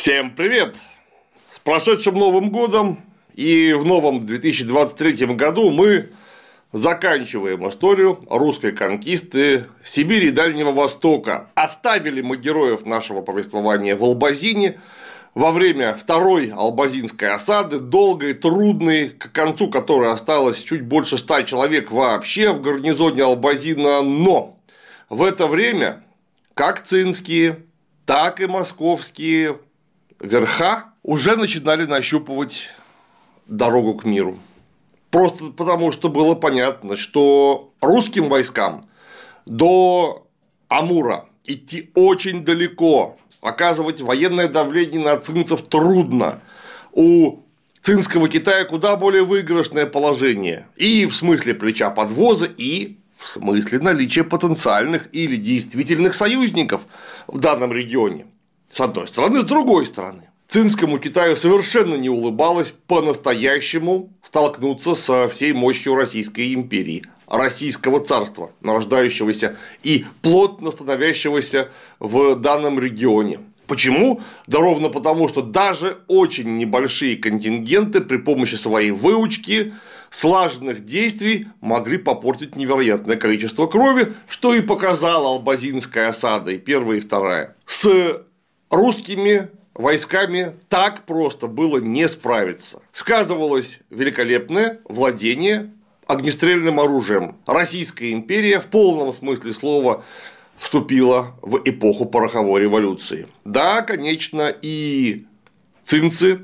Всем привет! С прошедшим Новым годом и в новом 2023 году мы заканчиваем историю русской конкисты Сибири и Дальнего Востока. Оставили мы героев нашего повествования в Албазине во время второй албазинской осады, долгой, трудной, к концу которой осталось чуть больше ста человек вообще в гарнизоне Албазина, но в это время как цинские, так и московские верха уже начинали нащупывать дорогу к миру. Просто потому, что было понятно, что русским войскам до Амура идти очень далеко, оказывать военное давление на цинцев трудно. У цинского Китая куда более выигрышное положение и в смысле плеча подвоза, и в смысле наличия потенциальных или действительных союзников в данном регионе. С одной стороны, с другой стороны. Цинскому Китаю совершенно не улыбалось по-настоящему столкнуться со всей мощью Российской империи, Российского царства, нарождающегося и плотно становящегося в данном регионе. Почему? Да ровно потому, что даже очень небольшие контингенты при помощи своей выучки, слаженных действий могли попортить невероятное количество крови, что и показала Албазинская осада и первая и вторая. С русскими войсками так просто было не справиться. Сказывалось великолепное владение огнестрельным оружием. Российская империя в полном смысле слова вступила в эпоху пороховой революции. Да, конечно, и цинцы,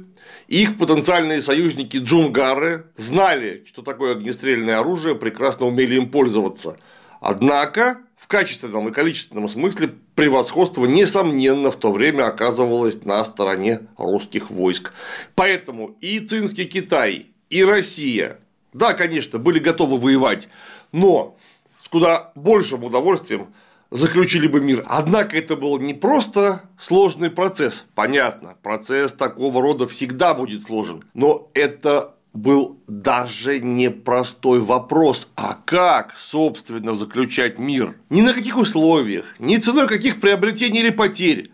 их потенциальные союзники джунгары знали, что такое огнестрельное оружие, прекрасно умели им пользоваться. Однако в качественном и количественном смысле превосходство, несомненно, в то время оказывалось на стороне русских войск. Поэтому и Цинский Китай, и Россия, да, конечно, были готовы воевать, но с куда большим удовольствием заключили бы мир. Однако это был не просто сложный процесс. Понятно, процесс такого рода всегда будет сложен, но это был даже непростой вопрос, а как, собственно, заключать мир? Ни на каких условиях, ни ценой каких приобретений или потерь,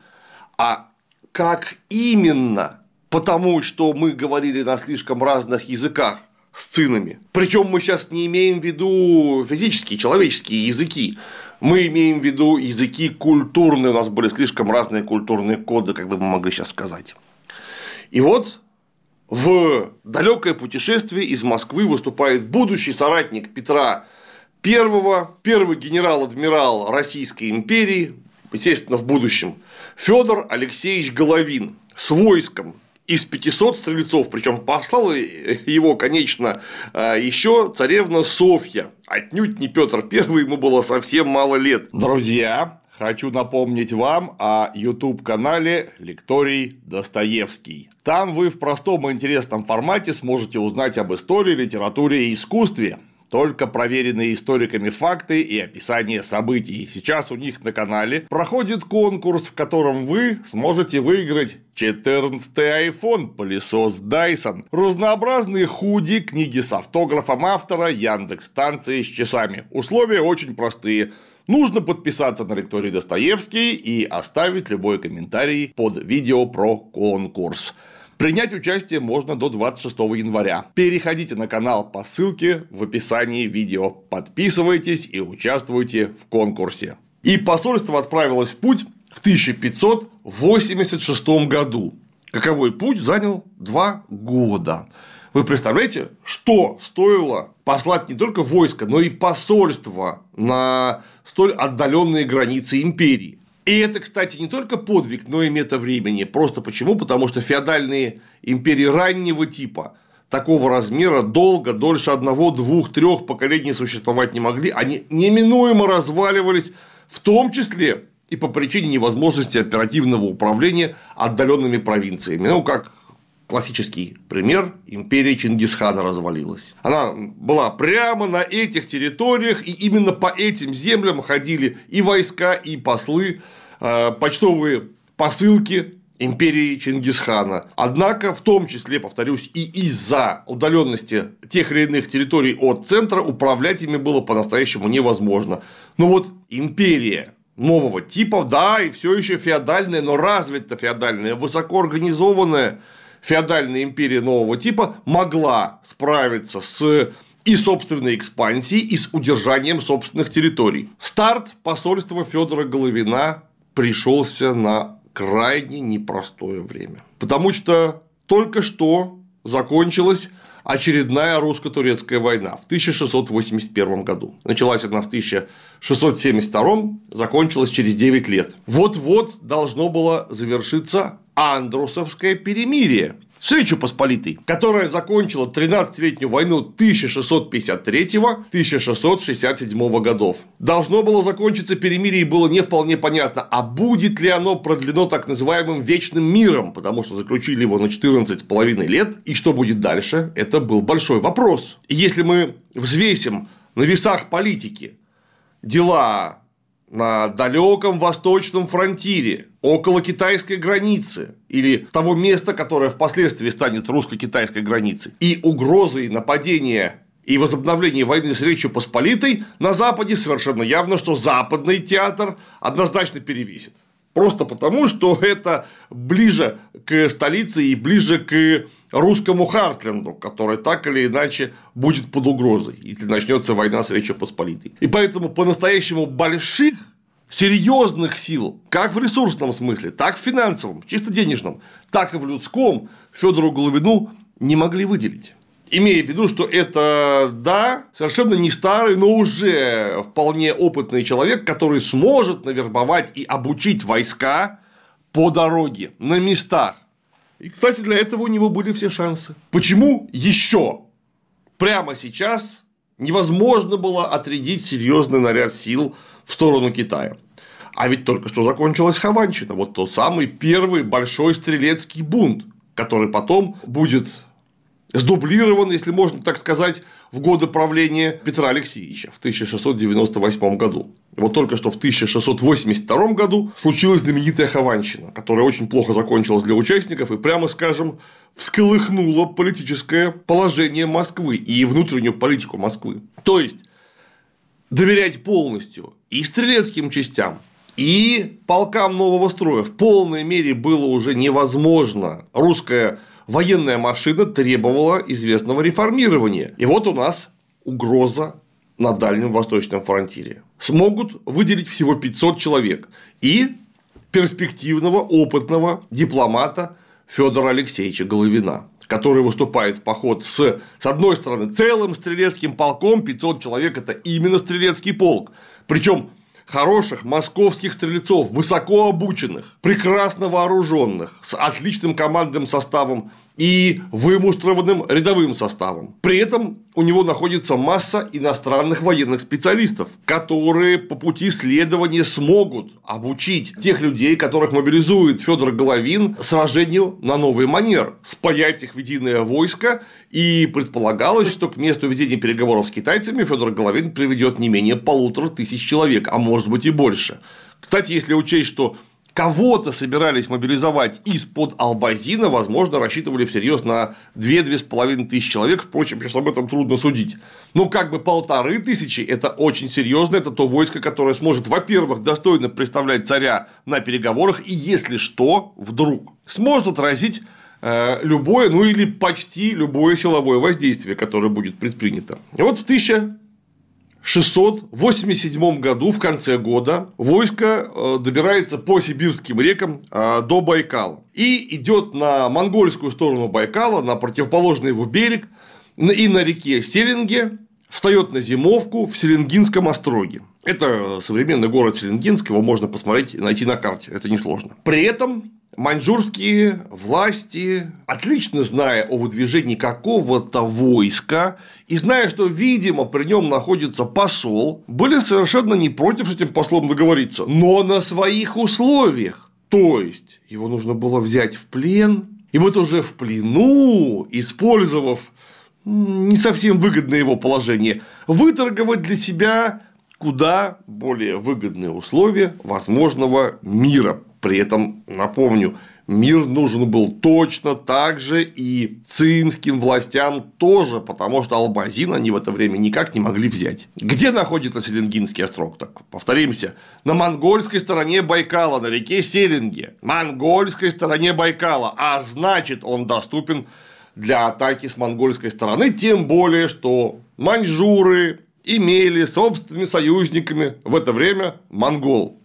а как именно, потому что мы говорили на слишком разных языках с цинами. Причем мы сейчас не имеем в виду физические, человеческие языки. Мы имеем в виду языки культурные, у нас были слишком разные культурные коды, как бы мы могли сейчас сказать. И вот в далекое путешествие из Москвы выступает будущий соратник Петра I, первый генерал-адмирал Российской империи, естественно, в будущем, Федор Алексеевич Головин с войском из 500 стрельцов, причем послала его, конечно, а, еще царевна Софья. Отнюдь не Петр I, ему было совсем мало лет. Друзья, хочу напомнить вам о YouTube-канале Лекторий Достоевский. Там вы в простом и интересном формате сможете узнать об истории, литературе и искусстве, только проверенные историками факты и описание событий. Сейчас у них на канале проходит конкурс, в котором вы сможете выиграть 14-й iPhone, пылесос Dyson, разнообразные худи, книги с автографом автора, Яндекс станции с часами. Условия очень простые. Нужно подписаться на лекторий Достоевский и оставить любой комментарий под видео про конкурс. Принять участие можно до 26 января. Переходите на канал по ссылке в описании видео, подписывайтесь и участвуйте в конкурсе. И посольство отправилось в путь в 1586 году. Каковой путь занял два года. Вы представляете, что стоило послать не только войско, но и посольство на столь отдаленные границы империи? И это, кстати, не только подвиг, но и мета времени. Просто почему? Потому что феодальные империи раннего типа такого размера долго, дольше одного, двух, трех поколений существовать не могли. Они неминуемо разваливались, в том числе и по причине невозможности оперативного управления отдаленными провинциями. Ну, как классический пример – империя Чингисхана развалилась. Она была прямо на этих территориях, и именно по этим землям ходили и войска, и послы, э, почтовые посылки империи Чингисхана. Однако, в том числе, повторюсь, и из-за удаленности тех или иных территорий от центра управлять ими было по-настоящему невозможно. Но вот империя нового типа, да, и все еще феодальная, но развитая феодальная, высокоорганизованная феодальная империя нового типа могла справиться с и собственной экспансией, и с удержанием собственных территорий. Старт посольства Федора Головина пришелся на крайне непростое время. Потому что только что закончилась очередная русско-турецкая война в 1681 году. Началась она в 1672, закончилась через 9 лет. Вот-вот должно было завершиться Андрусовское перемирие, с Речью Посполитой, которая закончила 13-летнюю войну 1663-1667 годов. Должно было закончиться перемирие и было не вполне понятно, а будет ли оно продлено так называемым вечным миром, потому что заключили его на 14,5 лет, и что будет дальше, это был большой вопрос. И если мы взвесим на весах политики дела на далеком восточном фронтире, около китайской границы или того места, которое впоследствии станет русско-китайской границей, и угрозой нападения и возобновления войны с Речью Посполитой на Западе совершенно явно, что западный театр однозначно перевесит. Просто потому, что это ближе к столице и ближе к русскому Хартленду, который так или иначе будет под угрозой, если начнется война с Речью Посполитой. И поэтому по-настоящему больших серьезных сил, как в ресурсном смысле, так в финансовом, чисто денежном, так и в людском Федору Головину не могли выделить. Имея в виду, что это, да, совершенно не старый, но уже вполне опытный человек, который сможет навербовать и обучить войска по дороге, на местах. И, кстати, для этого у него были все шансы. Почему еще прямо сейчас невозможно было отрядить серьезный наряд сил в сторону Китая? А ведь только что закончилась Хованщина, вот тот самый первый большой стрелецкий бунт, который потом будет сдублирован, если можно так сказать, в годы правления Петра Алексеевича в 1698 году. Вот только что в 1682 году случилась знаменитая Хованщина, которая очень плохо закончилась для участников и, прямо скажем, всколыхнула политическое положение Москвы и внутреннюю политику Москвы. То есть, доверять полностью и стрелецким частям, и полкам нового строя в полной мере было уже невозможно. Русская военная машина требовала известного реформирования. И вот у нас угроза на Дальнем Восточном фронтире. Смогут выделить всего 500 человек и перспективного, опытного дипломата Федора Алексеевича Головина, который выступает в поход с, с одной стороны, целым стрелецким полком, 500 человек – это именно стрелецкий полк, причем хороших московских стрельцов, высоко обученных, прекрасно вооруженных, с отличным командным составом и вымуштрованным рядовым составом. При этом у него находится масса иностранных военных специалистов, которые по пути следования смогут обучить тех людей, которых мобилизует Федор Головин, сражению на новый манер, спаять их в единое войско, и предполагалось, что к месту ведения переговоров с китайцами Федор Головин приведет не менее полутора тысяч человек, а может быть и больше. Кстати, если учесть, что кого-то собирались мобилизовать из-под Албазина, возможно, рассчитывали всерьез на 2-2,5 тысячи человек, впрочем, сейчас об этом трудно судить. Ну, как бы полторы тысячи – это очень серьезно, это то войско, которое сможет, во-первых, достойно представлять царя на переговорах, и если что, вдруг сможет отразить э, любое, ну или почти любое силовое воздействие, которое будет предпринято. И вот в 1000 687 году, в конце года, войско э, добирается по сибирским рекам э, до Байкала и идет на монгольскую сторону Байкала, на противоположный его берег, и на реке Селинге встает на зимовку в Селенгинском остроге. Это современный город Селенгинск, его можно посмотреть и найти на карте, это несложно. При этом Маньчжурские власти, отлично зная о выдвижении какого-то войска и зная, что, видимо, при нем находится посол, были совершенно не против с этим послом договориться, но на своих условиях. То есть, его нужно было взять в плен, и вот уже в плену, использовав не совсем выгодное его положение, выторговать для себя куда более выгодные условия возможного мира при этом, напомню, Мир нужен был точно так же и цинским властям тоже, потому что Албазин они в это время никак не могли взять. Где находится Селенгинский острог? Так, повторимся. На монгольской стороне Байкала, на реке Селенге. Монгольской стороне Байкала. А значит, он доступен для атаки с монгольской стороны, тем более, что маньчжуры имели собственными союзниками в это время монгол.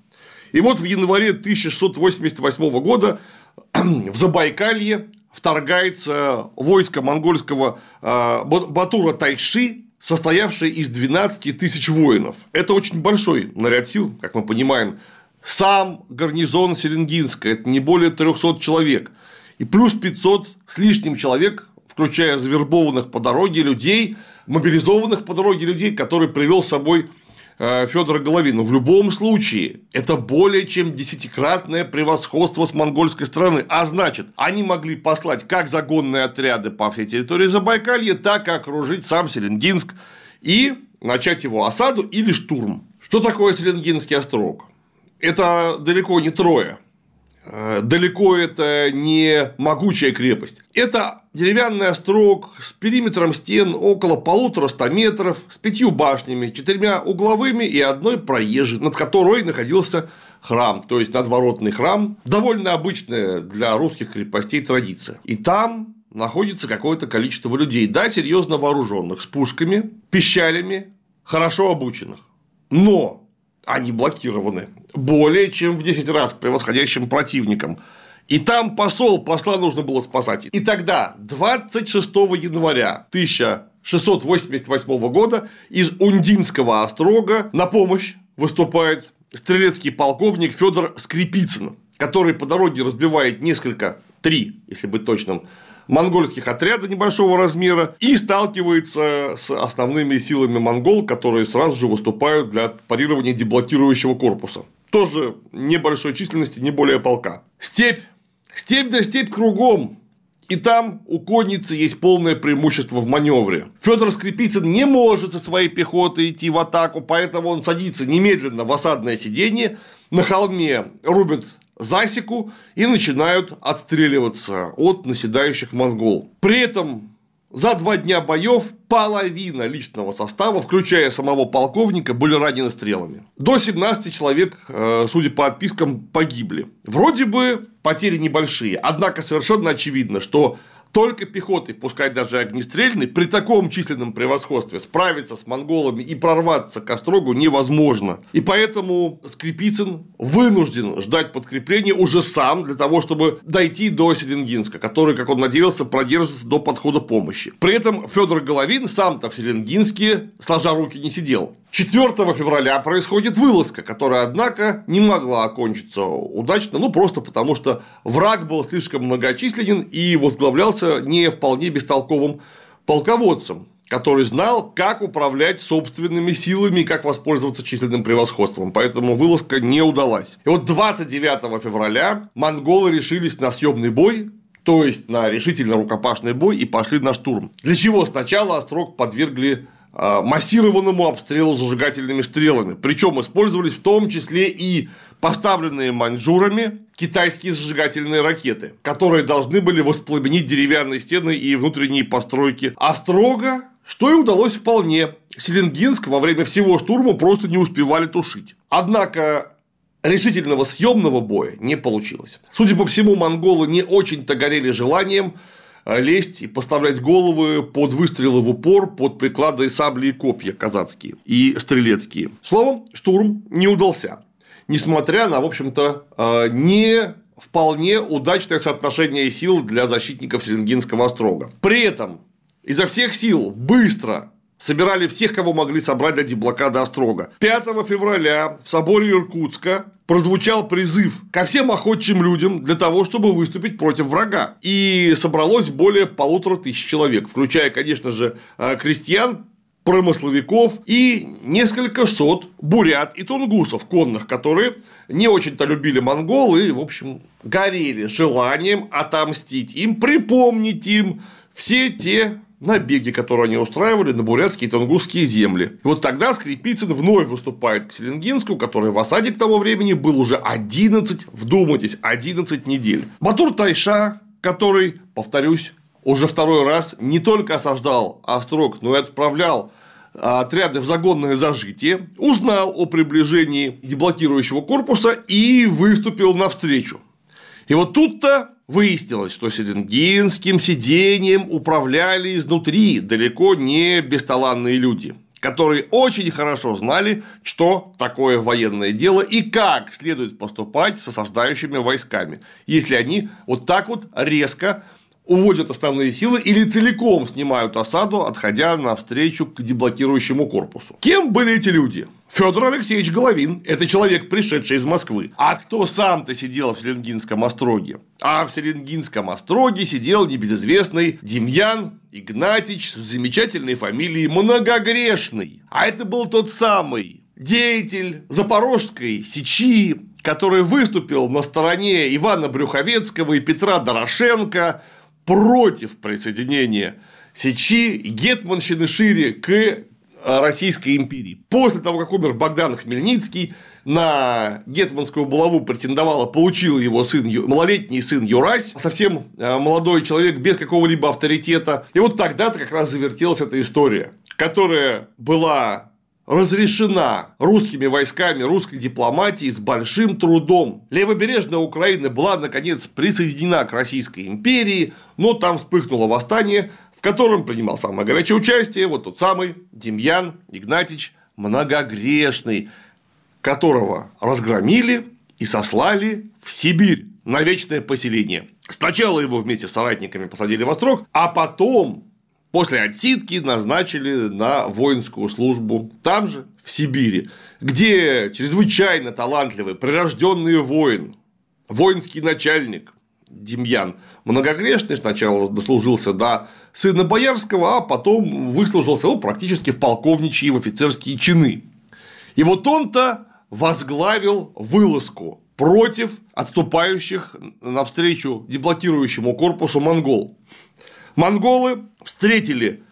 И вот в январе 1688 года в Забайкалье вторгается войско монгольского а, Батура Тайши, состоявшее из 12 тысяч воинов. Это очень большой наряд сил, как мы понимаем. Сам гарнизон Селенгинска – это не более 300 человек. И плюс 500 с лишним человек, включая завербованных по дороге людей, мобилизованных по дороге людей, которые привел с собой Федора Головина. В любом случае, это более чем десятикратное превосходство с монгольской стороны. А значит, они могли послать как загонные отряды по всей территории Забайкалья, так и окружить сам Селенгинск и начать его осаду или штурм. Что такое Селенгинский острог? Это далеко не трое. Э, далеко это не могучая крепость. Это деревянный острог с периметром стен около полутора ста метров, с пятью башнями, четырьмя угловыми и одной проезжей, над которой находился храм, то есть надворотный храм, довольно обычная для русских крепостей традиция. И там находится какое-то количество людей, да, серьезно вооруженных, с пушками, пищалями, хорошо обученных. Но они блокированы более чем в 10 раз превосходящим противникам. И там посол, посла нужно было спасать. И тогда, 26 января 1688 года, из Ундинского острога на помощь выступает стрелецкий полковник Федор Скрипицын, который по дороге разбивает несколько, три, если быть точным, монгольских отряда небольшого размера и сталкивается с основными силами монгол, которые сразу же выступают для парирования деблокирующего корпуса. Тоже небольшой численности, не более полка. Степь. Степь да степь кругом. И там у конницы есть полное преимущество в маневре. Федор Скрипицын не может со своей пехотой идти в атаку, поэтому он садится немедленно в осадное сиденье, на холме рубит засеку и начинают отстреливаться от наседающих монгол. При этом за два дня боев половина личного состава, включая самого полковника, были ранены стрелами. До 17 человек, э, судя по отпискам, погибли. Вроде бы потери небольшие, однако совершенно очевидно, что только пехотой, пускай даже огнестрельной, при таком численном превосходстве справиться с монголами и прорваться к Острогу невозможно. И поэтому Скрипицын вынужден ждать подкрепления уже сам для того, чтобы дойти до Селенгинска, который, как он надеялся, продержится до подхода помощи. При этом Федор Головин сам-то в Селенгинске сложа руки не сидел. 4 февраля происходит вылазка, которая, однако, не могла окончиться удачно, ну, просто потому что враг был слишком многочисленен и возглавлялся не вполне бестолковым полководцем, который знал, как управлять собственными силами и как воспользоваться численным превосходством. Поэтому вылазка не удалась. И вот 29 февраля монголы решились на съемный бой, то есть на решительно рукопашный бой и пошли на штурм. Для чего сначала Острог подвергли массированному обстрелу зажигательными стрелами. Причем использовались в том числе и поставленные маньчжурами китайские зажигательные ракеты, которые должны были воспламенить деревянные стены и внутренние постройки. А строго, что и удалось вполне. Селенгинск во время всего штурма просто не успевали тушить. Однако решительного съемного боя не получилось. Судя по всему, монголы не очень-то горели желанием лезть и поставлять головы под выстрелы в упор, под приклады сабли и копья казацкие и стрелецкие. Словом, штурм не удался. Несмотря на, в общем-то, э, не вполне удачное соотношение сил для защитников Селенгинского острога. При этом изо всех сил быстро собирали всех, кого могли собрать для деблокады Острога. 5 февраля в соборе Иркутска прозвучал призыв ко всем охотчим людям для того, чтобы выступить против врага. И собралось более полутора тысяч человек, включая, конечно же, э, крестьян, промысловиков и несколько сот бурят и тунгусов конных, которые не очень-то любили монгол и, в общем, горели желанием отомстить им, припомнить им все те набеги, которые они устраивали на бурятские и тунгусские земли. И вот тогда Скрипицын вновь выступает к Селенгинску, который в осаде к тому времени был уже 11, вдумайтесь, 11 недель. Батур Тайша, который, повторюсь, уже второй раз не только осаждал Острог, но и отправлял отряды в загонное зажитие, узнал о приближении деблокирующего корпуса и выступил навстречу. И вот тут-то выяснилось, что селенгинским сидением управляли изнутри далеко не бесталанные люди, которые очень хорошо знали, что такое военное дело и как следует поступать с осаждающими войсками, если они вот так вот резко уводят основные силы или целиком снимают осаду, отходя навстречу к деблокирующему корпусу. Кем были эти люди? Федор Алексеевич Головин – это человек, пришедший из Москвы. А кто сам-то сидел в Селенгинском остроге? А в Селенгинском остроге сидел небезызвестный Демьян Игнатьич с замечательной фамилией Многогрешный. А это был тот самый деятель Запорожской Сечи, который выступил на стороне Ивана Брюховецкого и Петра Дорошенко против присоединения Сечи и Гетманщины шире к э, Российской империи. После того, как умер Богдан Хмельницкий, на гетманскую булаву претендовал, получил его сын, малолетний сын Юрась, совсем э, молодой человек без какого-либо авторитета. И вот тогда-то как раз завертелась эта история, которая была разрешена русскими войсками, русской дипломатией с большим трудом. Левобережная Украина была, наконец, присоединена к Российской империи, но там вспыхнуло восстание, в котором принимал самое горячее участие вот тот самый Демьян Игнатьич Многогрешный, которого разгромили и сослали в Сибирь на вечное поселение. Сначала его вместе с соратниками посадили в острог, а потом После отсидки назначили на воинскую службу там же, в Сибири, где чрезвычайно талантливый, прирожденный воин, воинский начальник Демьян Многогрешный сначала дослужился до сына Боярского, а потом выслужился ну, практически в полковничьи и в офицерские чины. И вот он-то возглавил вылазку против отступающих навстречу деблокирующему корпусу монгол. Монголы встретили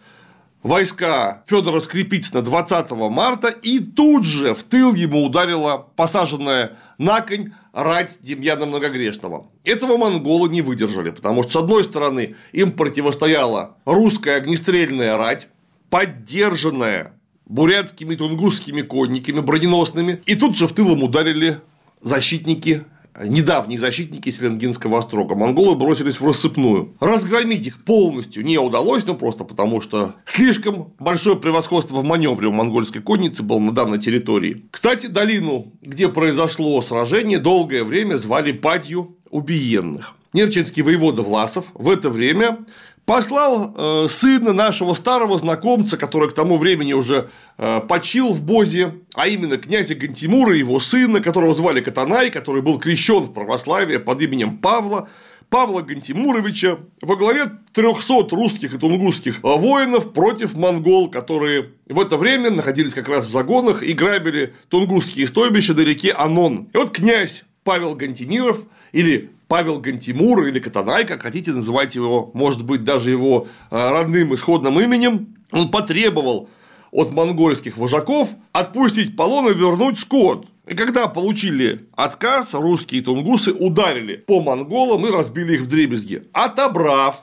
войска Федора Скрипицына 20 марта, и тут же в тыл ему ударила посаженная на конь рать Демьяна Многогрешного. Этого монголы не выдержали, потому что, с одной стороны, им противостояла русская огнестрельная рать, поддержанная бурятскими и тунгусскими конниками броненосными, и тут же в тыл им ударили защитники недавние защитники Селенгинского острога. Монголы бросились в рассыпную. Разгромить их полностью не удалось, ну просто потому, что слишком большое превосходство в маневре у монгольской конницы было на данной территории. Кстати, долину, где произошло сражение, долгое время звали Падью убиенных. Нерчинский воевода Власов в это время послал э, сына нашего старого знакомца, который к тому времени уже э, почил в Бозе, а именно князя Гантимура, его сына, которого звали Катанай, который был крещен в православие под именем Павла, Павла Гантимуровича во главе 300 русских и тунгусских воинов против монгол, которые в это время находились как раз в загонах и грабили тунгусские стойбища до реки Анон. И вот князь Павел Гантимиров или Павел Гантимур или Катанай, как хотите называйте его, может быть, даже его э, родным исходным именем, он потребовал от монгольских вожаков отпустить полон и вернуть скот. И когда получили отказ, русские тунгусы ударили по монголам и разбили их в дребезги, отобрав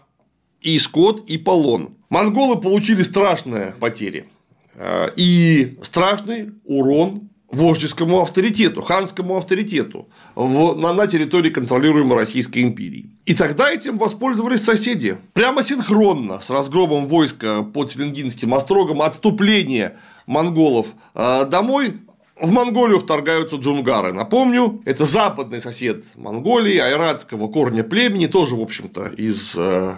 и скот, и полон. Монголы получили страшные потери э, и страшный урон вождескому авторитету, ханскому авторитету в, на, на территории контролируемой Российской империи. И тогда этим воспользовались соседи. Прямо синхронно с разгромом войска под Селенгинским острогом отступление монголов э, домой в Монголию вторгаются джунгары. Напомню, это западный сосед Монголии, айратского корня племени, тоже, в общем-то, из э,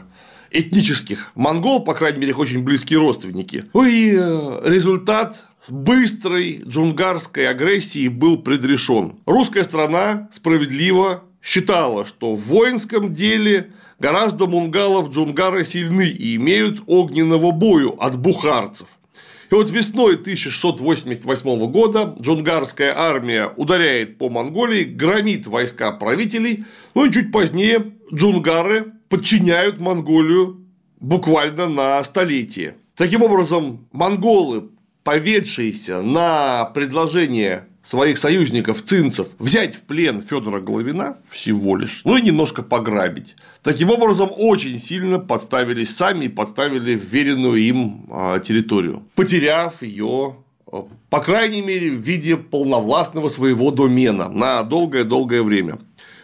этнических монгол, по крайней мере, их очень близкие родственники. Ну и э, результат быстрой джунгарской агрессии был предрешен. Русская страна справедливо считала, что в воинском деле гораздо мунгалов джунгары сильны и имеют огненного бою от бухарцев. И вот весной 1688 года джунгарская армия ударяет по Монголии, громит войска правителей, ну и чуть позднее джунгары подчиняют Монголию буквально на столетие. Таким образом, монголы, поведшиеся на предложение своих союзников цинцев взять в плен Федора Головина всего лишь, ну и немножко пограбить. Таким образом, очень сильно подставились сами и подставили вверенную им а, территорию, потеряв ее а, по крайней мере, в виде полновластного своего домена на долгое-долгое время.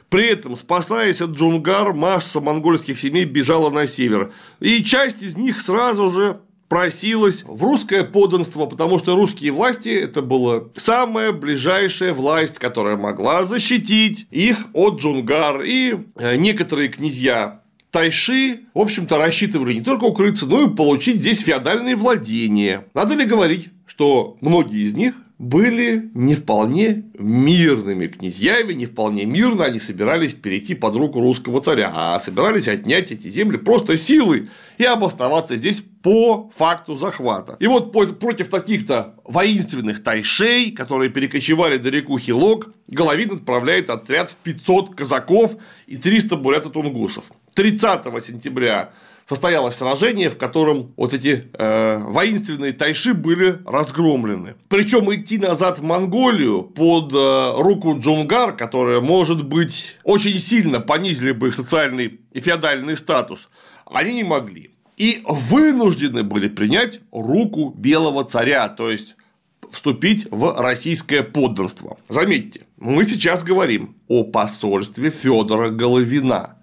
При этом, спасаясь от Джунгар, масса монгольских семей бежала на север, и часть из них сразу же просилась в русское подданство, потому что русские власти это была самая ближайшая власть, которая могла защитить их от Джунгар. И э, некоторые князья Тайши, в общем-то, рассчитывали не только укрыться, но и получить здесь феодальные владения. Надо ли говорить, что многие из них были не вполне мирными князьями, не вполне мирно они собирались перейти под руку русского царя, а собирались отнять эти земли просто силой и обосноваться здесь по факту захвата. И вот против таких-то воинственных тайшей, которые перекочевали до реку Хилок, Головин отправляет отряд в 500 казаков и 300 бурято-тунгусов. 30 сентября состоялось сражение, в котором вот эти э, воинственные тайши были разгромлены. Причем идти назад в Монголию под э, руку Джунгар, которая, может быть, очень сильно понизили бы их социальный и феодальный статус, они не могли. И вынуждены были принять руку белого царя, то есть вступить в российское подданство. Заметьте, мы сейчас говорим о посольстве Федора Головина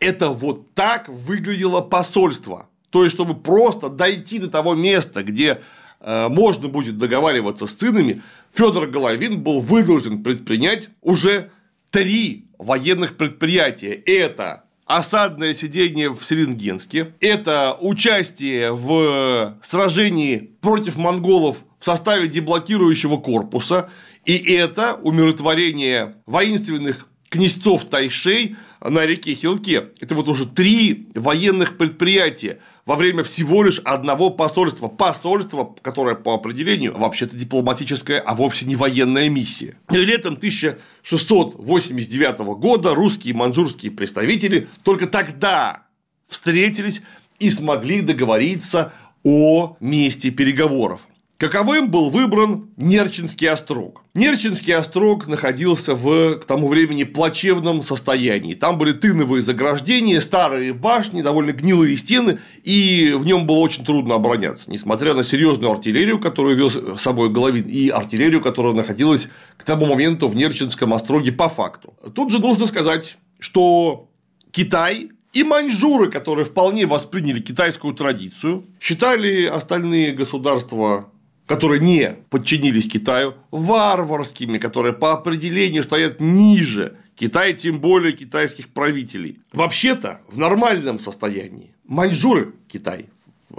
это вот так выглядело посольство. То есть, чтобы просто дойти до того места, где э, можно будет договариваться с цинами, Федор Головин был вынужден предпринять уже три военных предприятия. Это осадное сидение в Селенгенске, это участие в сражении против монголов в составе деблокирующего корпуса, и это умиротворение воинственных князцов Тайшей на реке Хилке. Это вот уже три военных предприятия во время всего лишь одного посольства. Посольство, которое по определению вообще-то дипломатическая, а вовсе не военная миссия. И летом 1689 года русские и манжурские представители только тогда встретились и смогли договориться о месте переговоров. Каковым был выбран Нерчинский острог. Нерчинский острог находился в к тому времени плачевном состоянии. Там были тыновые заграждения, старые башни, довольно гнилые стены, и в нем было очень трудно обороняться, несмотря на серьезную артиллерию, которую вез с собой Головин, и артиллерию, которая находилась к тому моменту в Нерчинском остроге по факту. Тут же нужно сказать, что Китай и маньчжуры, которые вполне восприняли китайскую традицию, считали остальные государства которые не подчинились Китаю, варварскими, которые по определению стоят ниже Китая, тем более китайских правителей. Вообще-то, в нормальном состоянии маньчжуры, Китай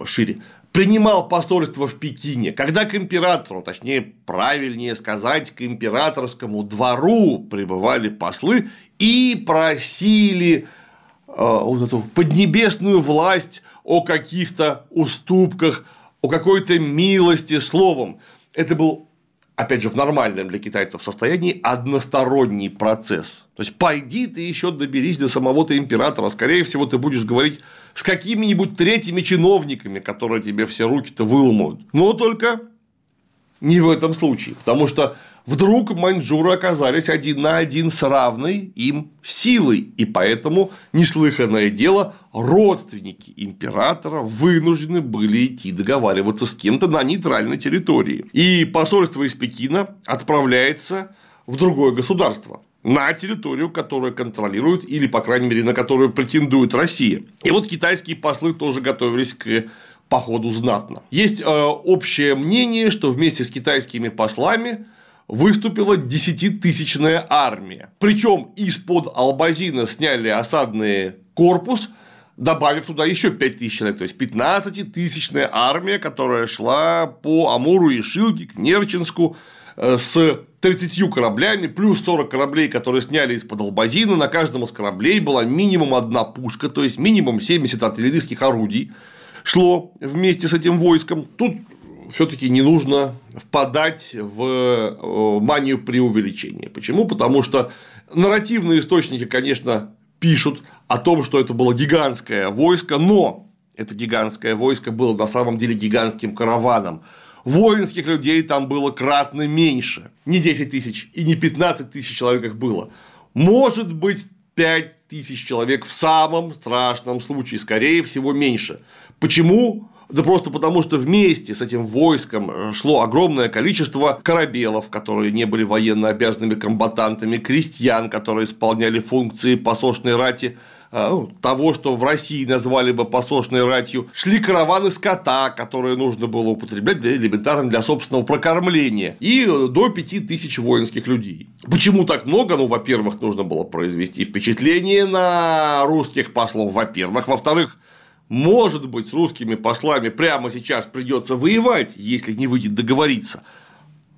шире, принимал посольство в Пекине, когда к императору, точнее, правильнее сказать, к императорскому двору прибывали послы и просили э, вот эту поднебесную власть о каких-то уступках о какой-то милости словом. Это был опять же, в нормальном для китайцев состоянии односторонний процесс. То есть, пойди ты еще доберись до самого-то императора, скорее всего, ты будешь говорить с какими-нибудь третьими чиновниками, которые тебе все руки-то выломают. Но только не в этом случае, потому что вдруг маньчжуры оказались один на один с равной им силой, и поэтому неслыханное дело родственники императора вынуждены были идти договариваться с кем-то на нейтральной территории. И посольство из Пекина отправляется в другое государство на территорию, которую контролирует или, по крайней мере, на которую претендует Россия. И вот китайские послы тоже готовились к походу знатно. Есть э, общее мнение, что вместе с китайскими послами выступила десятитысячная армия. Причем из-под Албазина сняли осадный корпус, добавив туда еще 5 тысяч человек, то есть 15-тысячная армия, которая шла по Амуру и Шилке к Нерчинску э, с 30 кораблями, плюс 40 кораблей, которые сняли из-под Албазина, на каждом из кораблей была минимум одна пушка, то есть минимум 70 артиллерийских орудий шло вместе с этим войском. Тут все-таки не нужно впадать в э, манию преувеличения. Почему? Потому что нарративные источники, конечно, пишут о том, что это было гигантское войско, но это гигантское войско, было на самом деле гигантским караваном. Воинских людей там было кратно меньше. Не 10 тысяч и не 15 тысяч человек их было. Может быть, 5 тысяч человек в самом страшном случае, скорее всего, меньше. Почему? Да просто потому, что вместе с этим войском э, шло огромное количество корабелов, которые не были военно обязанными комбатантами, крестьян, которые исполняли функции посошной рати, э, ну, того, что в России назвали бы посошной ратью, шли караваны скота, которые нужно было употреблять для элементарно для собственного прокормления, и до 5000 воинских людей. Почему так много? Ну, во-первых, нужно было произвести впечатление на русских послов, во-первых, во-вторых, может быть, с русскими послами прямо сейчас придется воевать, если не выйдет договориться.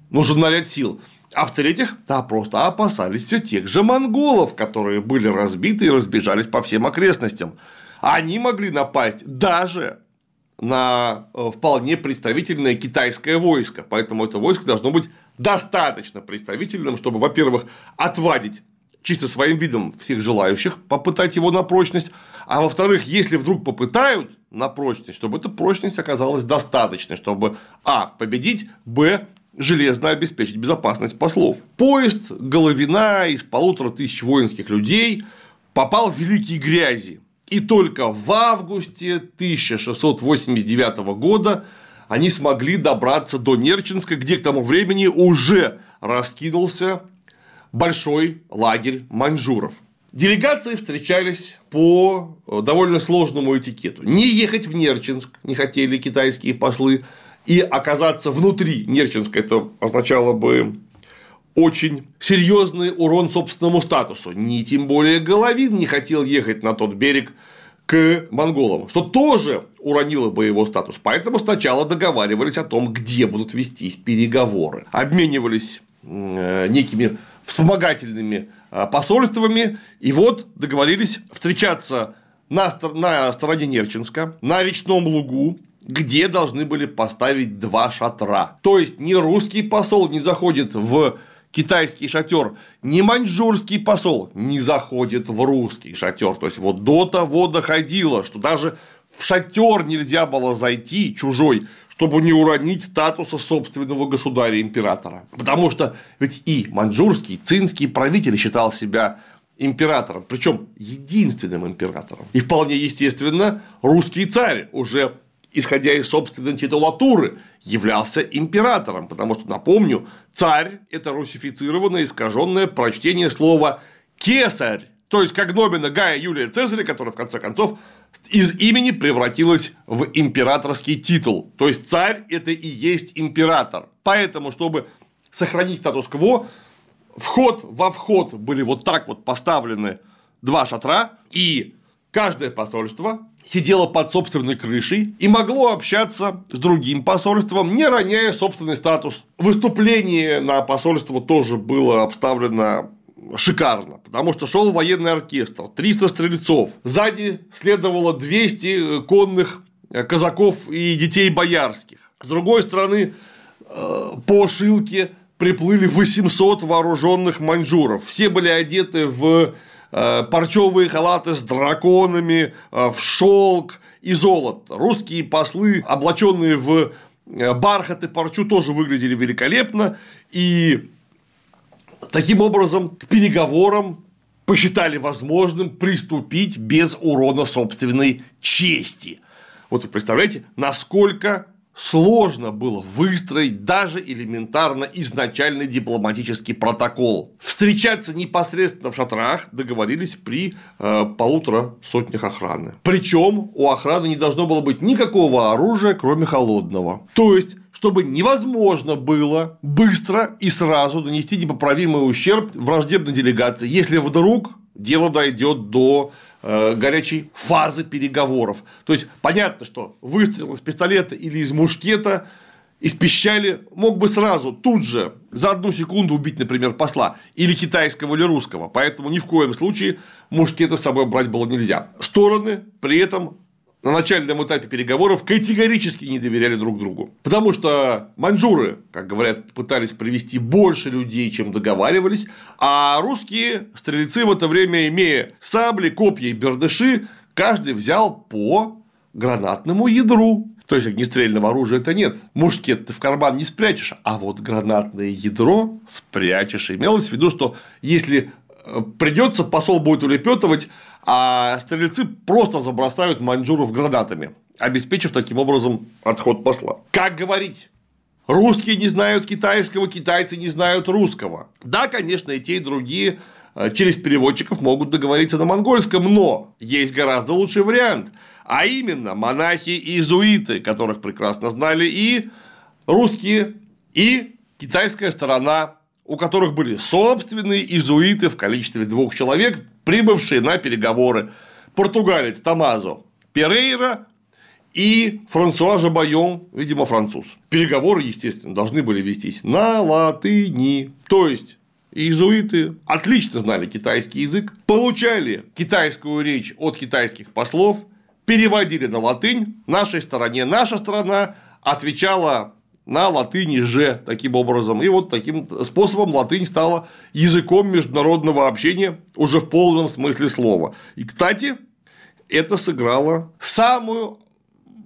Нужен налет сил. А в-третьих, да, просто опасались все тех же монголов, которые были разбиты и разбежались по всем окрестностям. Они могли напасть даже на э, вполне представительное китайское войско. Поэтому это войско должно быть достаточно представительным, чтобы, во-первых, отвадить чисто своим видом всех желающих попытать его на прочность, а во-вторых, если вдруг попытают на прочность, чтобы эта прочность оказалась достаточной, чтобы а. победить, б. железно обеспечить безопасность послов. Поезд Головина из полутора тысяч воинских людей попал в великие грязи. И только в августе 1689 года они смогли добраться до Нерчинска, где к тому времени уже раскинулся большой лагерь маньчжуров. Делегации встречались по э, довольно сложному этикету. Не ехать в Нерчинск не хотели китайские послы, и оказаться внутри Нерчинска это означало бы очень серьезный урон собственному статусу. Ни тем более Головин не хотел ехать на тот берег к монголам, что тоже уронило бы его статус. Поэтому сначала договаривались о том, где будут вестись переговоры. Обменивались э, некими вспомогательными посольствами, и вот договорились встречаться на, на стороне Нерчинска, на речном лугу, где должны были поставить два шатра. То есть ни русский посол не заходит в китайский шатер, ни маньчжурский посол не заходит в русский шатер. То есть вот до того доходило, что даже в шатер нельзя было зайти чужой, чтобы не уронить статуса собственного государя-императора. Потому что ведь и маньчжурский, цинский правитель считал себя императором, причем единственным императором. И вполне естественно, русский царь уже исходя из собственной титулатуры, являлся императором, потому что, напомню, царь – это русифицированное, искаженное прочтение слова «кесарь», то есть как Нобина Гая Юлия Цезаря, который в конце концов из имени превратилась в императорский титул. То есть царь это и есть император. Поэтому, чтобы сохранить статус-кво, вход во вход были вот так вот поставлены два шатра, и каждое посольство сидело под собственной крышей и могло общаться с другим посольством, не роняя собственный статус. Выступление на посольство тоже было обставлено шикарно, потому что шел военный оркестр, 300 стрельцов, сзади следовало 200 конных казаков и детей боярских. С другой стороны, э, по Шилке приплыли 800 вооруженных маньчжуров. Все были одеты в э, парчевые халаты с драконами, э, в шелк и золото. Русские послы, облаченные в бархат и парчу, тоже выглядели великолепно. И Таким образом, к переговорам посчитали возможным приступить без урона собственной чести. Вот вы представляете, насколько сложно было выстроить даже элементарно изначальный дипломатический протокол. Встречаться непосредственно в шатрах договорились при э, полутора сотнях охраны. Причем у охраны не должно было быть никакого оружия, кроме холодного. То есть чтобы невозможно было быстро и сразу нанести непоправимый ущерб враждебной делегации, если вдруг дело дойдет до э, горячей фазы переговоров. То есть понятно, что выстрел из пистолета или из мушкета из пищали мог бы сразу, тут же, за одну секунду убить, например, посла или китайского, или русского. Поэтому ни в коем случае мушкета с собой брать было нельзя. Стороны при этом на начальном этапе переговоров категорически не доверяли друг другу. Потому что маньчжуры, как говорят, пытались привести больше людей, чем договаривались, а русские стрельцы в это время, имея сабли, копья и бердыши, каждый взял по гранатному ядру. То есть огнестрельного оружия это нет. Мушкет ты в карман не спрячешь, а вот гранатное ядро спрячешь. Имелось в виду, что если придется, посол будет улепетывать, а стрельцы просто забросают маньчжуров гранатами, обеспечив таким образом отход посла. Как говорить? Русские не знают китайского, китайцы не знают русского. Да, конечно, и те, и другие э, через переводчиков могут договориться на монгольском, но есть гораздо лучший вариант – а именно монахи и иезуиты, которых прекрасно знали и русские, и китайская сторона, у которых были собственные иезуиты в количестве двух человек, прибывшие на переговоры. Португалец Тамазо Перейра и Франсуа Жабайон, видимо, француз. Переговоры, естественно, должны были вестись на латыни. То есть, иезуиты отлично знали китайский язык, получали китайскую речь от китайских послов, переводили на латынь, нашей стороне наша сторона отвечала на латыни же таким образом. И вот таким способом латынь стала языком международного общения уже в полном смысле слова. И, кстати, это сыграло самую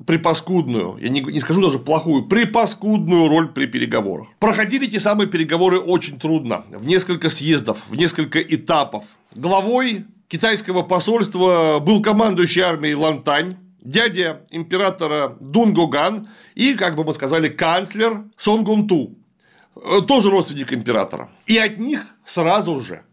припаскудную, я не, не скажу даже плохую, припаскудную роль при переговорах. Проходили эти самые переговоры очень трудно, в несколько съездов, в несколько этапов. Главой китайского посольства был командующий армией Лантань, дядя императора Дунгоган и, как бы мы сказали, канцлер Сонгунту, э, тоже родственник императора. И от них сразу же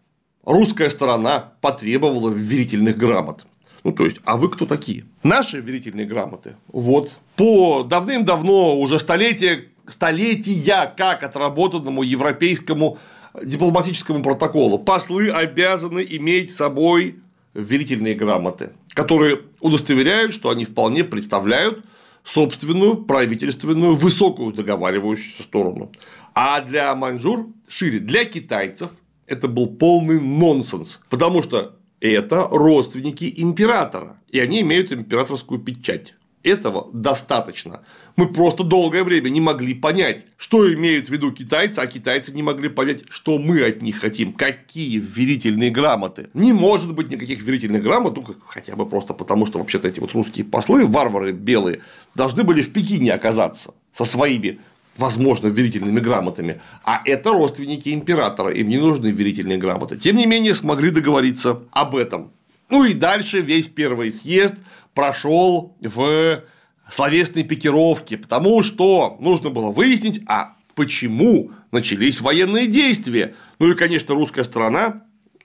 русская сторона потребовала верительных грамот. Ну, то есть, а вы кто такие? Наши верительные грамоты. Вот. По давным-давно, уже столетия, столетия как отработанному европейскому дипломатическому протоколу послы обязаны иметь с собой верительные грамоты, которые удостоверяют, что они вполне представляют собственную правительственную высокую договаривающуюся сторону. А для маньчжур шире, для китайцев это был полный нонсенс, потому что это родственники императора, и они имеют императорскую печать. Этого достаточно. Мы просто долгое время не могли понять, что имеют в виду китайцы, а китайцы не могли понять, что мы от них хотим, какие верительные грамоты. Не может быть никаких верительных грамот, ну, хотя бы просто потому, что вообще-то эти вот русские послы, варвары белые, должны были в Пекине оказаться со своими возможно, верительными грамотами, а это родственники императора, им не нужны верительные грамоты. Тем не менее, смогли договориться об этом. Ну и дальше весь первый съезд прошел в словесной пикировке, потому что нужно было выяснить, а почему начались военные действия. Ну и, конечно, русская сторона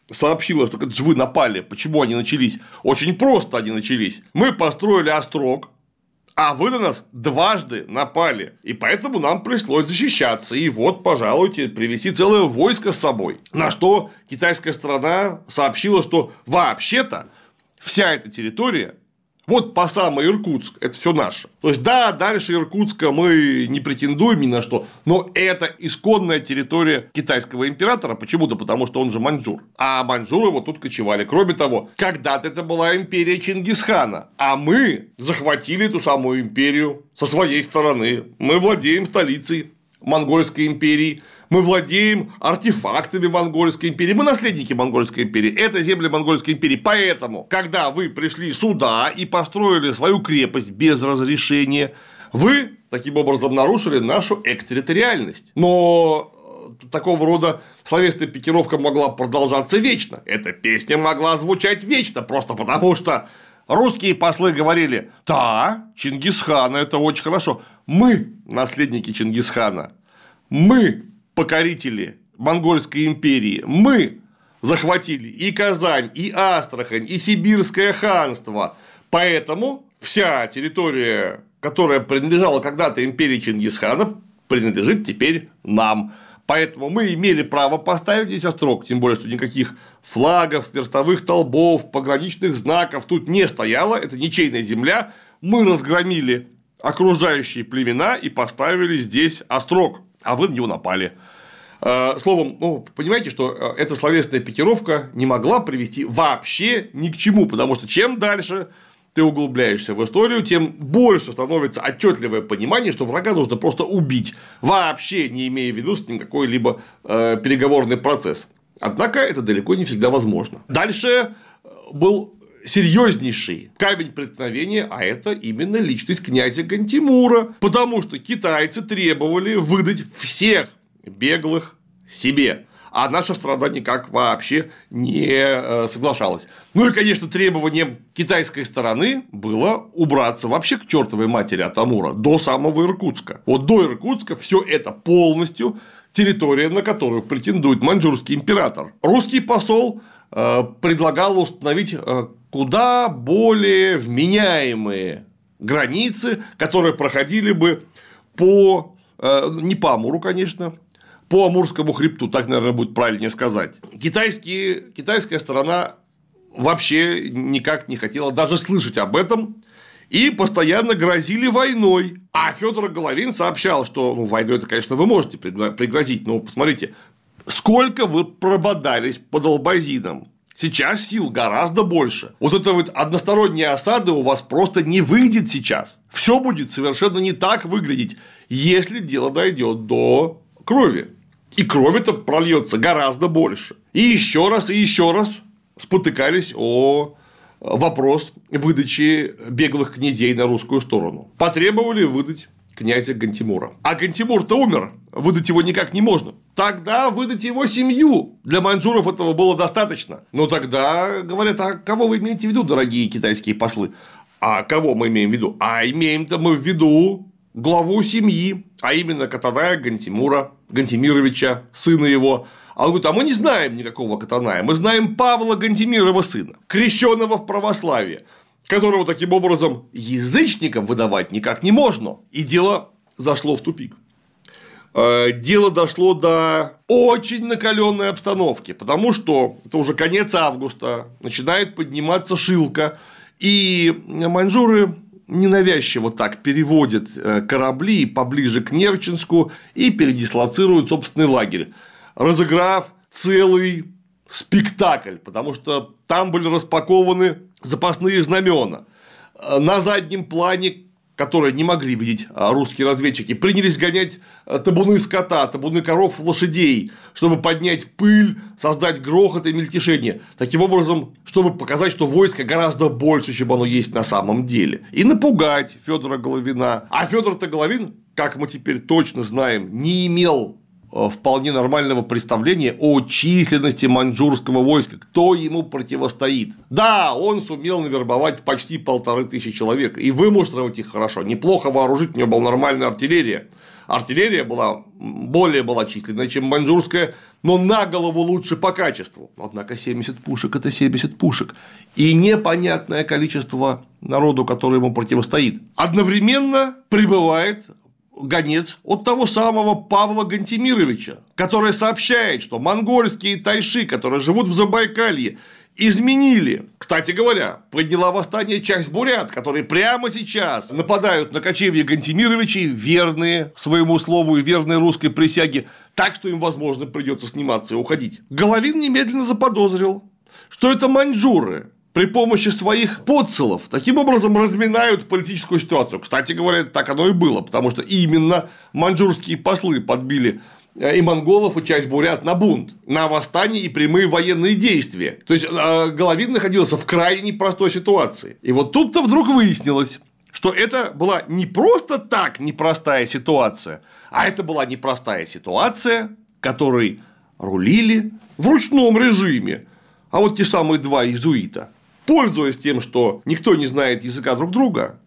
сообщила, что вы напали. Почему они начались? Очень просто они начались. Мы построили острог, а вы на нас дважды напали, и поэтому нам пришлось защищаться. И вот, пожалуйте, привести целое войско с собой. На что китайская сторона сообщила, что вообще-то вся эта территория вот по самой Иркутск, это все наше. То есть, да, дальше Иркутска мы не претендуем ни на что, но это исконная территория китайского императора. Почему-то потому, что он же маньчжур. А маньчжуры вот тут кочевали. Кроме того, когда-то это была империя Чингисхана, а мы захватили эту самую империю со своей стороны. Мы владеем столицей монгольской империи мы владеем артефактами Монгольской империи, мы наследники Монгольской империи, это земли Монгольской империи. Поэтому, когда вы пришли сюда и построили свою крепость без разрешения, вы таким образом нарушили нашу экстерриториальность. Но э, такого рода словесная пикировка могла продолжаться вечно. Эта песня могла звучать вечно, просто потому что русские послы говорили, да, Чингисхан, это очень хорошо. Мы наследники Чингисхана. Мы покорители Монгольской империи, мы захватили и Казань, и Астрахань, и Сибирское ханство. Поэтому вся территория, которая принадлежала когда-то империи Чингисхана, принадлежит теперь нам. Поэтому мы имели право поставить здесь острог, тем более, что никаких флагов, верстовых толбов, пограничных знаков тут не стояло, это ничейная земля. Мы разгромили окружающие племена и поставили здесь острог, а вы на него напали. Э, словом, ну, понимаете, что э, эта словесная пикировка не могла привести вообще ни к чему, потому что чем дальше ты углубляешься в историю, тем больше становится отчетливое понимание, что врага нужно просто убить, вообще не имея в виду с ним какой-либо э, переговорный процесс. Однако это далеко не всегда возможно. Дальше был серьезнейший камень преткновения, а это именно личность князя Гантимура, потому что китайцы требовали выдать всех беглых себе а наша страна никак вообще не э, соглашалась. Ну и, конечно, требованием китайской стороны было убраться вообще к чертовой матери от Амура до самого Иркутска. Вот до Иркутска все это полностью территория, на которую претендует маньчжурский император. Русский посол э, предлагал установить э, куда более вменяемые границы, которые проходили бы по не по Амуру, конечно, по Амурскому хребту, так, наверное, будет правильнее сказать. Китайские, китайская сторона вообще никак не хотела даже слышать об этом и постоянно грозили войной. А Федор Головин сообщал, что ну, войной это, конечно, вы можете пригрозить, но посмотрите, сколько вы прободались под Албазином. Сейчас сил гораздо больше. Вот это вот односторонние осады у вас просто не выйдет сейчас. Все будет совершенно не так выглядеть, если дело дойдет до крови и крови-то прольется гораздо больше. И еще раз, и еще раз спотыкались о вопрос выдачи беглых князей на русскую сторону. Потребовали выдать князя Гантимура. А Гантимур-то умер, выдать его никак не можно. Тогда выдать его семью. Для маньчжуров этого было достаточно. Но тогда говорят, а кого вы имеете в виду, дорогие китайские послы? А кого мы имеем в виду? А имеем-то мы в виду главу семьи, а именно Катаная Гантимура, Гантимировича, сына его. А он говорит, а мы не знаем никакого Катаная, мы знаем Павла Гантимирова сына, крещенного в православии, которого таким образом язычникам выдавать никак не можно. И дело зашло в тупик. Э, дело дошло до очень накаленной обстановки, потому что это уже конец августа, начинает подниматься шилка, и маньчжуры ненавязчиво так переводят э, корабли поближе к Нерчинску и передислоцируют собственный лагерь, разыграв целый спектакль, потому что там были распакованы запасные знамена. Э, на заднем плане которые не могли видеть а, русские разведчики, принялись гонять а, табуны скота, табуны коров, лошадей, чтобы поднять пыль, создать грохот и мельтешение. Таким образом, чтобы показать, что войско гораздо больше, чем оно есть на самом деле. И напугать Федора Головина. А Федор-то Головин, как мы теперь точно знаем, не имел вполне нормального представления о численности маньчжурского войска, кто ему противостоит. Да, он сумел навербовать почти полторы тысячи человек и вымуштровать их хорошо, неплохо вооружить, у него была нормальная артиллерия. Артиллерия была более была численная, чем маньчжурская, но на голову лучше по качеству. Однако 70 пушек – это 70 пушек. И непонятное количество народу, который ему противостоит. Одновременно прибывает гонец от того самого Павла Гантимировича, который сообщает, что монгольские тайши, которые живут в Забайкалье, изменили. Кстати говоря, подняла восстание часть бурят, которые прямо сейчас нападают на кочевье Гантимировичей, верные своему слову и верные русской присяге, так что им, возможно, придется сниматься и уходить. Головин немедленно заподозрил, что это маньчжуры, при помощи своих подсылов таким образом разминают политическую ситуацию. Кстати говоря, так оно и было, потому что именно маньчжурские послы подбили э, и монголов, и часть бурят на бунт, на восстание и прямые военные действия. То есть э, Головин находился в крайне непростой ситуации. И вот тут-то вдруг выяснилось, что это была не просто так непростая ситуация, а это была непростая ситуация, которой рулили в ручном режиме. А вот те самые два иезуита пользуясь тем, что никто не знает языка друг друга,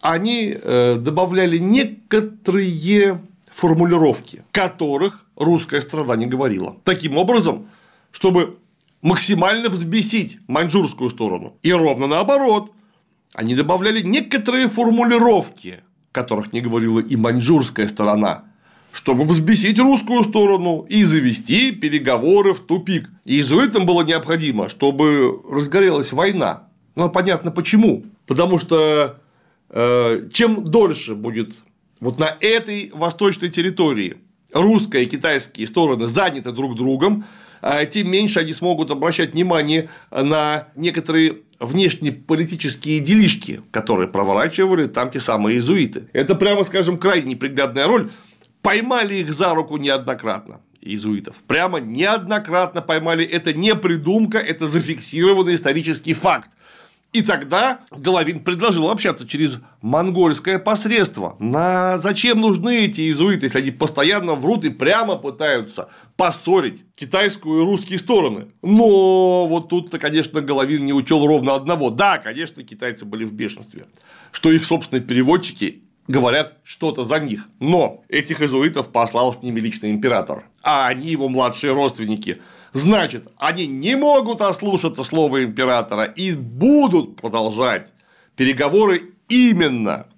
они э, добавляли некоторые формулировки, которых русская страна не говорила. Таким образом, чтобы максимально взбесить маньчжурскую сторону. И ровно наоборот, они добавляли некоторые формулировки, которых не говорила и маньчжурская сторона, чтобы взбесить русскую сторону и завести переговоры в тупик. И иезуитам было необходимо, чтобы разгорелась война. Ну, понятно почему. Потому что э, чем дольше будет вот на этой восточной территории русская и китайские стороны заняты друг другом, э, тем меньше они смогут обращать внимание на некоторые внешнеполитические делишки, которые проворачивали там те самые иезуиты. Это, прямо скажем, крайне неприглядная роль, поймали их за руку неоднократно иезуитов. Прямо неоднократно поймали. Это не придумка, это зафиксированный исторический факт. И тогда Головин предложил общаться через монгольское посредство. На зачем нужны эти иезуиты, если они постоянно врут и прямо пытаются поссорить китайскую и русские стороны? Но вот тут-то, конечно, Головин не учел ровно одного. Да, конечно, китайцы были в бешенстве, что их собственные переводчики говорят что-то за них. Но этих иезуитов послал с ними лично император, а они его младшие родственники – Значит, они не могут ослушаться слова императора и будут продолжать переговоры именно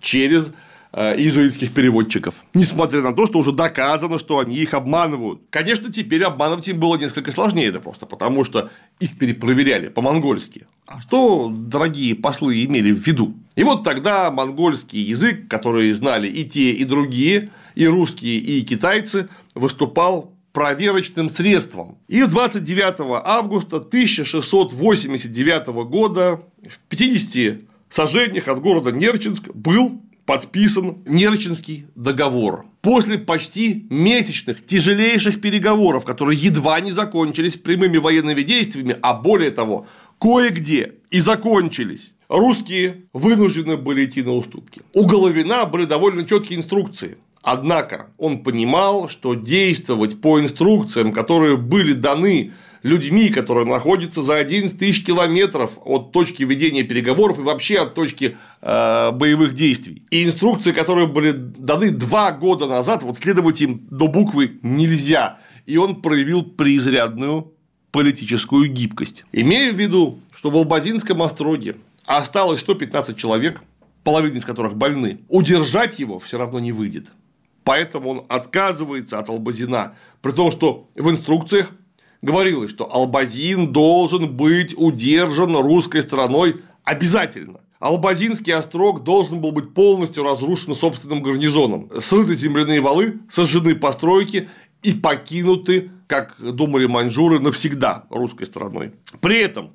через иезуитских переводчиков. Несмотря на то, что уже доказано, что они их обманывают. Конечно, теперь обманывать им было несколько сложнее, это просто потому, что их перепроверяли по-монгольски. А что дорогие послы имели в виду? И вот тогда монгольский язык, который знали и те, и другие, и русские, и китайцы, выступал проверочным средством. И 29 августа 1689 года в 50 сожжениях от города Нерчинск был подписан Нерчинский договор. После почти месячных тяжелейших переговоров, которые едва не закончились прямыми военными действиями, а более того, кое-где и закончились, русские вынуждены были идти на уступки. У Головина были довольно четкие инструкции. Однако он понимал, что действовать по инструкциям, которые были даны людьми, которые находятся за 11 тысяч километров от точки ведения переговоров и вообще от точки э, боевых действий. И инструкции, которые были даны два года назад, вот следовать им до буквы нельзя. И он проявил преизрядную политическую гибкость. Имея в виду, что в Албазинском остроге осталось 115 человек, половина из которых больны, удержать его все равно не выйдет поэтому он отказывается от Албазина, при том, что в инструкциях говорилось, что Албазин должен быть удержан русской стороной обязательно. Албазинский острог должен был быть полностью разрушен собственным гарнизоном. Срыты земляные валы, сожжены постройки и покинуты, как думали маньчжуры, навсегда русской стороной. При этом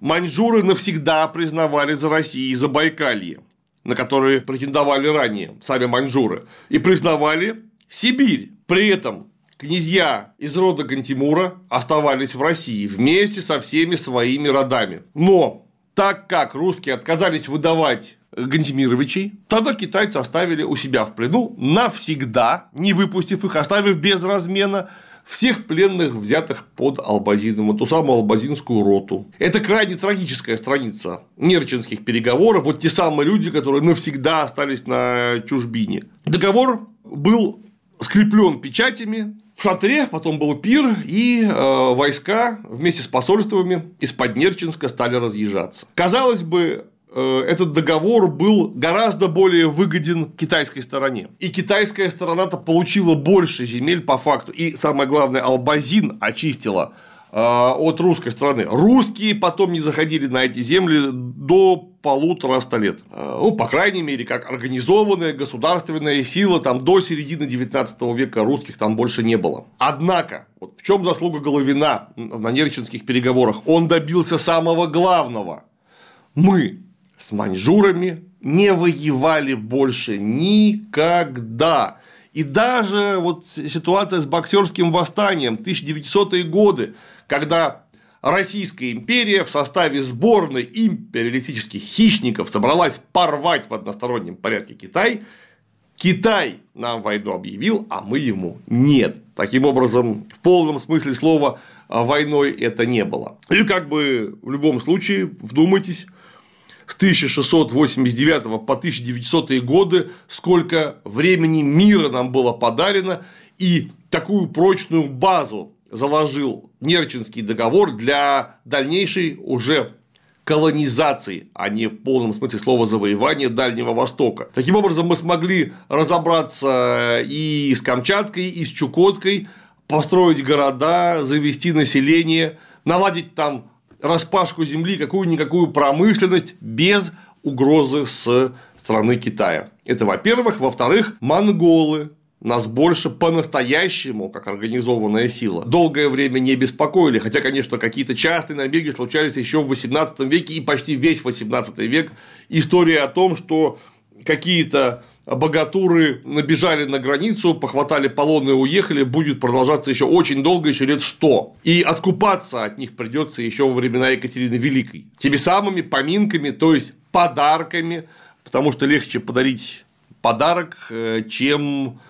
маньчжуры навсегда признавали за Россией Забайкалье на которые претендовали ранее сами маньчжуры, и признавали Сибирь. При этом князья из рода Гантимура оставались в России вместе со всеми своими родами. Но так как русские отказались выдавать Гантимировичей, тогда китайцы оставили у себя в плену навсегда, не выпустив их, оставив без размена всех пленных, взятых под Албазином, эту самую Албазинскую роту. Это крайне трагическая страница Нерчинских переговоров, вот те самые люди, которые навсегда остались на чужбине. Договор был скреплен печатями, в шатре, потом был пир, и э, войска вместе с посольствами из-под Нерчинска стали разъезжаться. Казалось бы, Э, этот договор был гораздо более выгоден китайской стороне. И китайская сторона-то получила больше земель по факту. И самое главное, Албазин очистила от русской стороны. Русские потом не заходили на эти земли до полутора ста лет. Э, ну, по крайней мере, как организованная государственная сила там до середины 19 века русских там больше не было. Однако, вот в чем заслуга Головина на Нерчинских переговорах? Он добился самого главного. Мы с маньчжурами не воевали больше никогда. И даже вот ситуация с боксерским восстанием 1900-е годы, когда Российская империя в составе сборной империалистических хищников собралась порвать в одностороннем порядке Китай, Китай нам войну объявил, а мы ему нет. Таким образом, в полном смысле слова войной это не было. И как бы в любом случае, вдумайтесь, с 1689 по 1900 годы, сколько времени мира нам было подарено, и такую прочную базу заложил Нерчинский договор для дальнейшей уже колонизации, а не в полном смысле слова завоевания Дальнего Востока. Таким образом, мы смогли разобраться и с Камчаткой, и с Чукоткой, построить города, завести население, наладить там распашку земли, какую-никакую промышленность без угрозы с страны Китая. Это во-первых. Во-вторых, монголы нас больше по-настоящему, как организованная сила, долгое время не беспокоили, хотя, конечно, какие-то частые набеги случались еще в XVIII веке и почти весь XVIII век. История о том, что какие-то богатуры набежали на границу, похватали полоны и уехали, будет продолжаться еще очень долго, еще лет сто. И откупаться от них придется еще во времена Екатерины Великой. Теми самыми поминками, то есть подарками, потому что легче подарить подарок, э, чем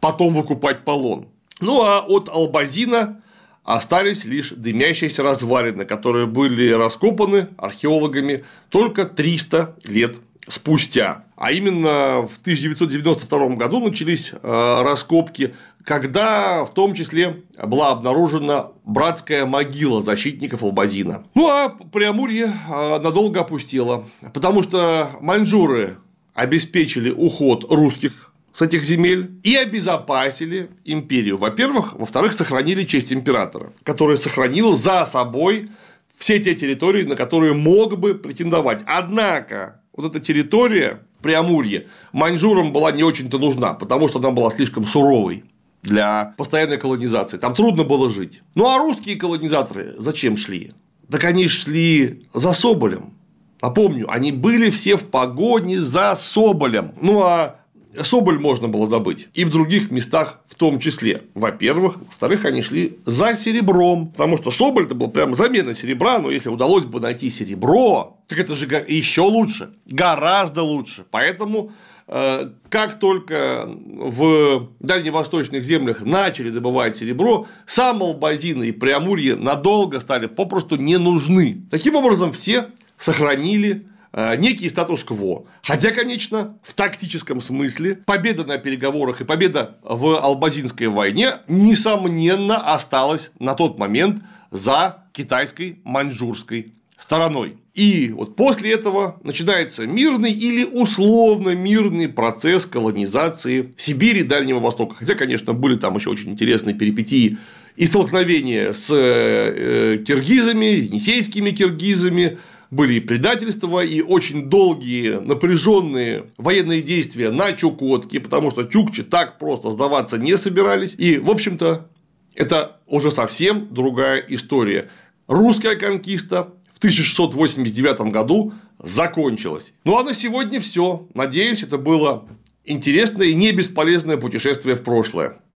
потом выкупать полон. Ну а от Албазина остались лишь дымящиеся развалины, которые были раскопаны археологами только 300 лет спустя. А именно в 1992 году начались э, раскопки, когда в том числе была обнаружена братская могила защитников Албазина. Ну а Преамурье э, надолго опустело, потому что маньчжуры обеспечили уход русских с этих земель и обезопасили империю. Во-первых, во-вторых, сохранили честь императора, который сохранил за собой все те территории, на которые мог бы претендовать. Однако, вот эта территория Преамурье маньчжурам была не очень-то нужна, потому что она была слишком суровой для постоянной колонизации. Там трудно было жить. Ну а русские колонизаторы зачем шли? Так они шли за Соболем. Напомню, они были все в погоне за Соболем. Ну а Соболь можно было добыть и в других местах в том числе. Во-первых. Во-вторых, они шли за серебром, потому что Соболь это был прям замена серебра, но если удалось бы найти серебро, так это же еще лучше, гораздо лучше. Поэтому э, как только в дальневосточных землях начали добывать серебро, сам Албазин и Преамурье надолго стали попросту не нужны. Таким образом, все сохранили некий статус-кво. Хотя, конечно, в тактическом смысле победа на переговорах и победа в Албазинской войне, несомненно, осталась на тот момент за китайской маньчжурской стороной. И вот после этого начинается мирный или условно мирный процесс колонизации Сибири и Дальнего Востока. Хотя, конечно, были там еще очень интересные перипетии и столкновения с э, киргизами, енисейскими киргизами, были и предательства, и очень долгие напряженные военные действия на Чукотке, потому что чукчи так просто сдаваться не собирались. И, в общем-то, это уже совсем другая история. Русская конкиста в 1689 году закончилась. Ну а на сегодня все. Надеюсь, это было интересное и не бесполезное путешествие в прошлое.